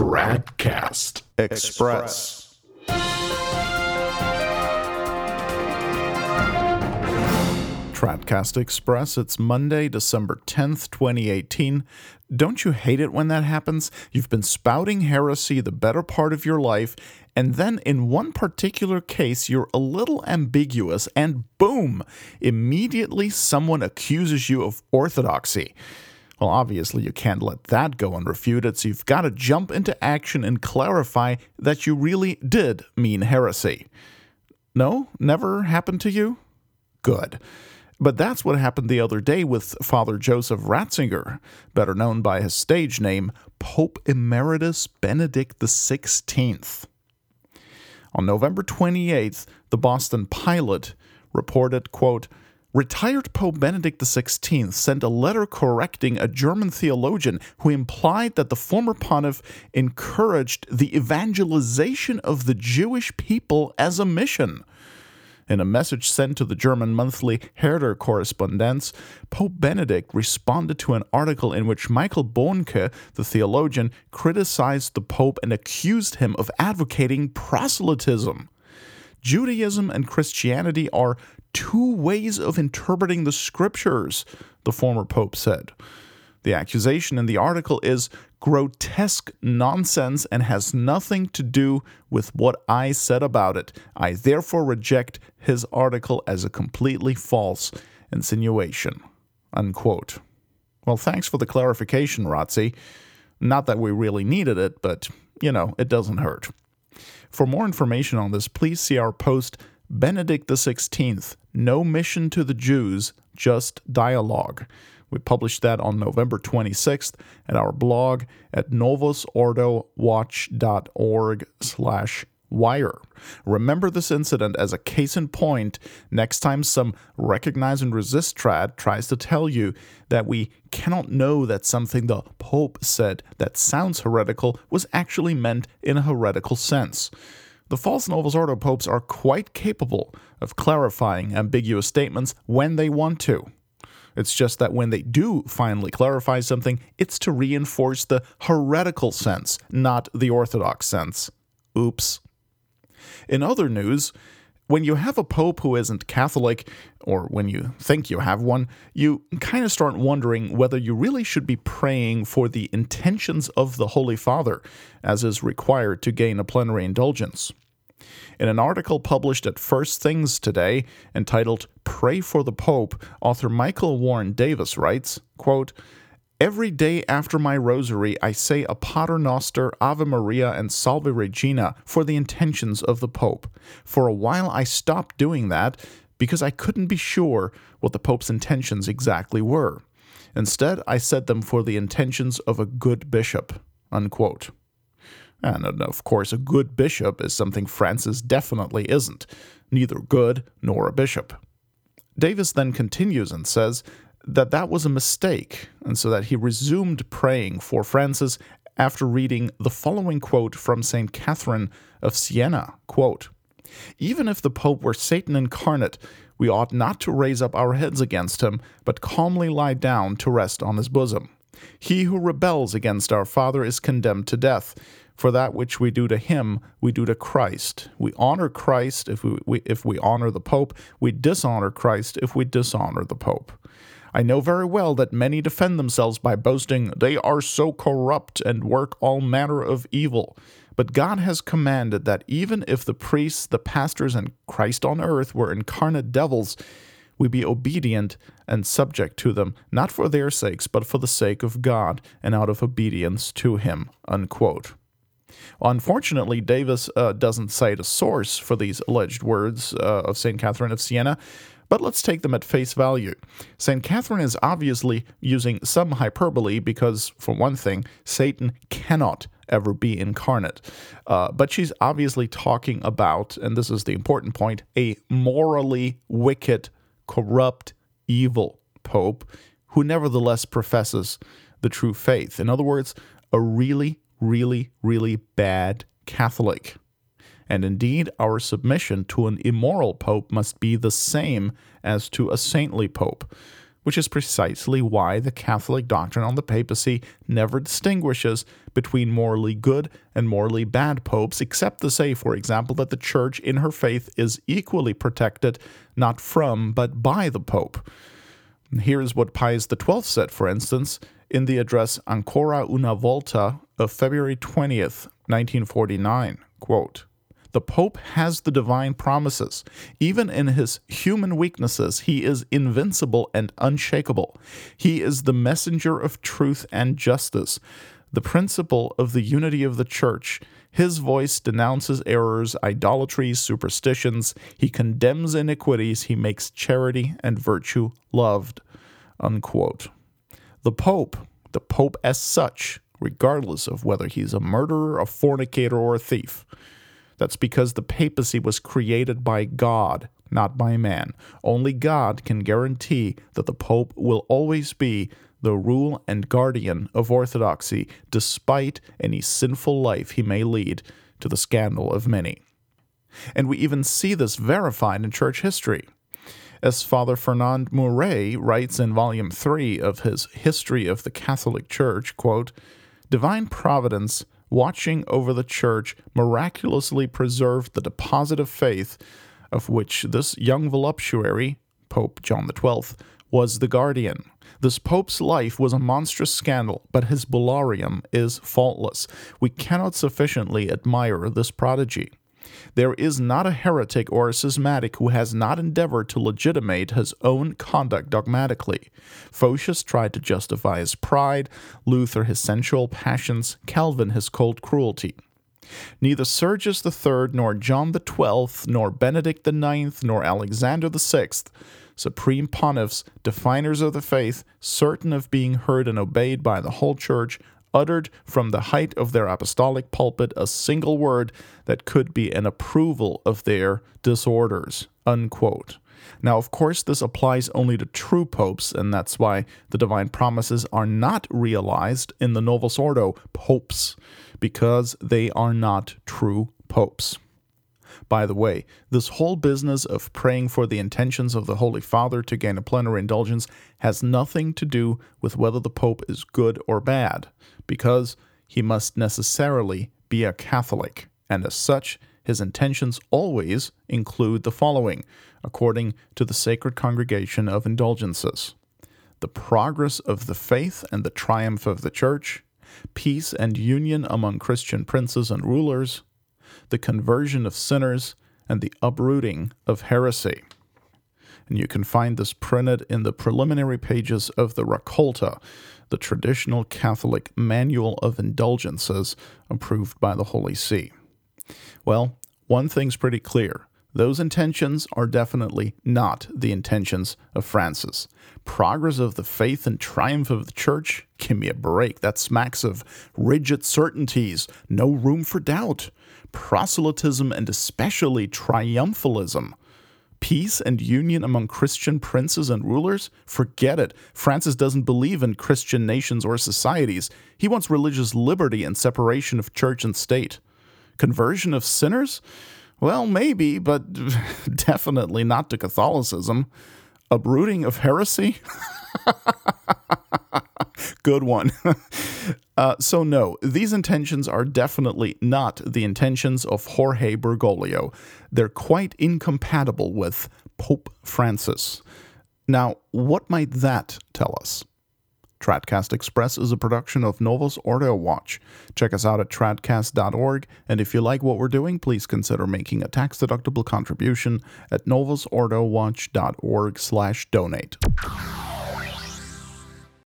Tradcast Express. Tradcast Express. It's Monday, December 10th, 2018. Don't you hate it when that happens? You've been spouting heresy the better part of your life, and then in one particular case, you're a little ambiguous, and boom, immediately someone accuses you of orthodoxy. Well, obviously, you can't let that go unrefuted, so you've got to jump into action and clarify that you really did mean heresy. No? Never happened to you? Good. But that's what happened the other day with Father Joseph Ratzinger, better known by his stage name, Pope Emeritus Benedict XVI. On November 28th, the Boston Pilot reported, quote, Retired Pope Benedict XVI sent a letter correcting a German theologian who implied that the former pontiff encouraged the evangelization of the Jewish people as a mission. In a message sent to the German monthly Herder Korrespondenz, Pope Benedict responded to an article in which Michael Bohnke, the theologian, criticized the Pope and accused him of advocating proselytism. Judaism and Christianity are two ways of interpreting the scriptures, the former pope said. The accusation in the article is grotesque nonsense and has nothing to do with what I said about it. I therefore reject his article as a completely false insinuation. Unquote. Well, thanks for the clarification, Rotzi. Not that we really needed it, but, you know, it doesn't hurt. For more information on this, please see our post Benedict XVI No Mission to the Jews, Just Dialogue. We published that on November 26th at our blog at novusordowatch.org slash wire. Remember this incident as a case in point next time some recognize and resist trad tries to tell you that we cannot know that something the Pope said that sounds heretical was actually meant in a heretical sense. The false Novus Ordo popes are quite capable of clarifying ambiguous statements when they want to. It's just that when they do finally clarify something, it's to reinforce the heretical sense, not the orthodox sense. Oops. In other news, when you have a pope who isn't Catholic, or when you think you have one, you kind of start wondering whether you really should be praying for the intentions of the Holy Father, as is required to gain a plenary indulgence. In an article published at First Things today, entitled Pray for the Pope, author Michael Warren Davis writes, quote, Every day after my rosary, I say a Pater Noster, Ave Maria, and Salve Regina for the intentions of the Pope. For a while, I stopped doing that because I couldn't be sure what the Pope's intentions exactly were. Instead, I said them for the intentions of a good bishop. Unquote. And of course, a good bishop is something Francis definitely isn't, neither good nor a bishop. Davis then continues and says that that was a mistake, and so that he resumed praying for Francis after reading the following quote from St. Catherine of Siena quote, Even if the Pope were Satan incarnate, we ought not to raise up our heads against him, but calmly lie down to rest on his bosom. He who rebels against our Father is condemned to death. For that which we do to him, we do to Christ. We honor Christ if we, we, if we honor the Pope. We dishonor Christ if we dishonor the Pope. I know very well that many defend themselves by boasting, they are so corrupt and work all manner of evil. But God has commanded that even if the priests, the pastors, and Christ on earth were incarnate devils, we be obedient and subject to them, not for their sakes, but for the sake of God, and out of obedience to Him. Unquote. Unfortunately, Davis uh, doesn't cite a source for these alleged words uh, of St. Catherine of Siena, but let's take them at face value. St. Catherine is obviously using some hyperbole because, for one thing, Satan cannot ever be incarnate. Uh, but she's obviously talking about, and this is the important point, a morally wicked, corrupt, evil pope who nevertheless professes the true faith. In other words, a really really, really bad Catholic. And indeed, our submission to an immoral pope must be the same as to a saintly pope. which is precisely why the Catholic doctrine on the papacy never distinguishes between morally good and morally bad popes, except to say, for example, that the Church in her faith is equally protected not from but by the Pope. Here's what Pius XII said, for instance, in the address Ancora una volta of February 20th, 1949. Quote, the Pope has the divine promises. Even in his human weaknesses, he is invincible and unshakable. He is the messenger of truth and justice, the principle of the unity of the Church. His voice denounces errors, idolatries, superstitions. He condemns iniquities. He makes charity and virtue loved. Unquote. The Pope, the Pope as such, regardless of whether he's a murderer, a fornicator, or a thief, that's because the papacy was created by God, not by man. Only God can guarantee that the Pope will always be the rule and guardian of orthodoxy, despite any sinful life he may lead, to the scandal of many. And we even see this verified in church history. As Father Fernand Mourret writes in Volume 3 of his History of the Catholic Church, quote, Divine Providence watching over the church, miraculously preserved the deposit of faith of which this young voluptuary, Pope John XII, was the guardian. This pope's life was a monstrous scandal, but his bullarium is faultless. We cannot sufficiently admire this prodigy. There is not a heretic or a schismatic who has not endeavored to legitimate his own conduct dogmatically. Photius tried to justify his pride, Luther his sensual passions, Calvin his cold cruelty. Neither Sergius III, nor John XII, nor Benedict IX, nor Alexander VI, supreme pontiffs, definers of the faith, certain of being heard and obeyed by the whole church, uttered from the height of their apostolic pulpit a single word that could be an approval of their disorders. Unquote. Now, of course, this applies only to true popes, and that's why the divine promises are not realized in the Novus Ordo popes, because they are not true popes. By the way, this whole business of praying for the intentions of the Holy Father to gain a plenary indulgence has nothing to do with whether the Pope is good or bad, because he must necessarily be a Catholic, and as such, his intentions always include the following, according to the Sacred Congregation of Indulgences. The progress of the faith and the triumph of the Church, peace and union among Christian princes and rulers, the conversion of sinners, and the uprooting of heresy. And you can find this printed in the preliminary pages of the Raccolta, the traditional Catholic manual of indulgences approved by the Holy See. Well, one thing's pretty clear. Those intentions are definitely not the intentions of Francis. Progress of the faith and triumph of the church? Give me a break. That smacks of rigid certainties, no room for doubt proselytism, and especially triumphalism. Peace and union among Christian princes and rulers? Forget it. Francis doesn't believe in Christian nations or societies. He wants religious liberty and separation of church and state. Conversion of sinners? Well, maybe, but definitely not to Catholicism. Uprooting of heresy? Good one. uh, so, no, these intentions are definitely not the intentions of Jorge Bergoglio. They're quite incompatible with Pope Francis. Now, what might that tell us? Tradcast Express is a production of Novus Ordo Watch. Check us out at tradcast.org, and if you like what we're doing, please consider making a tax-deductible contribution at novusordowatch.org slash donate.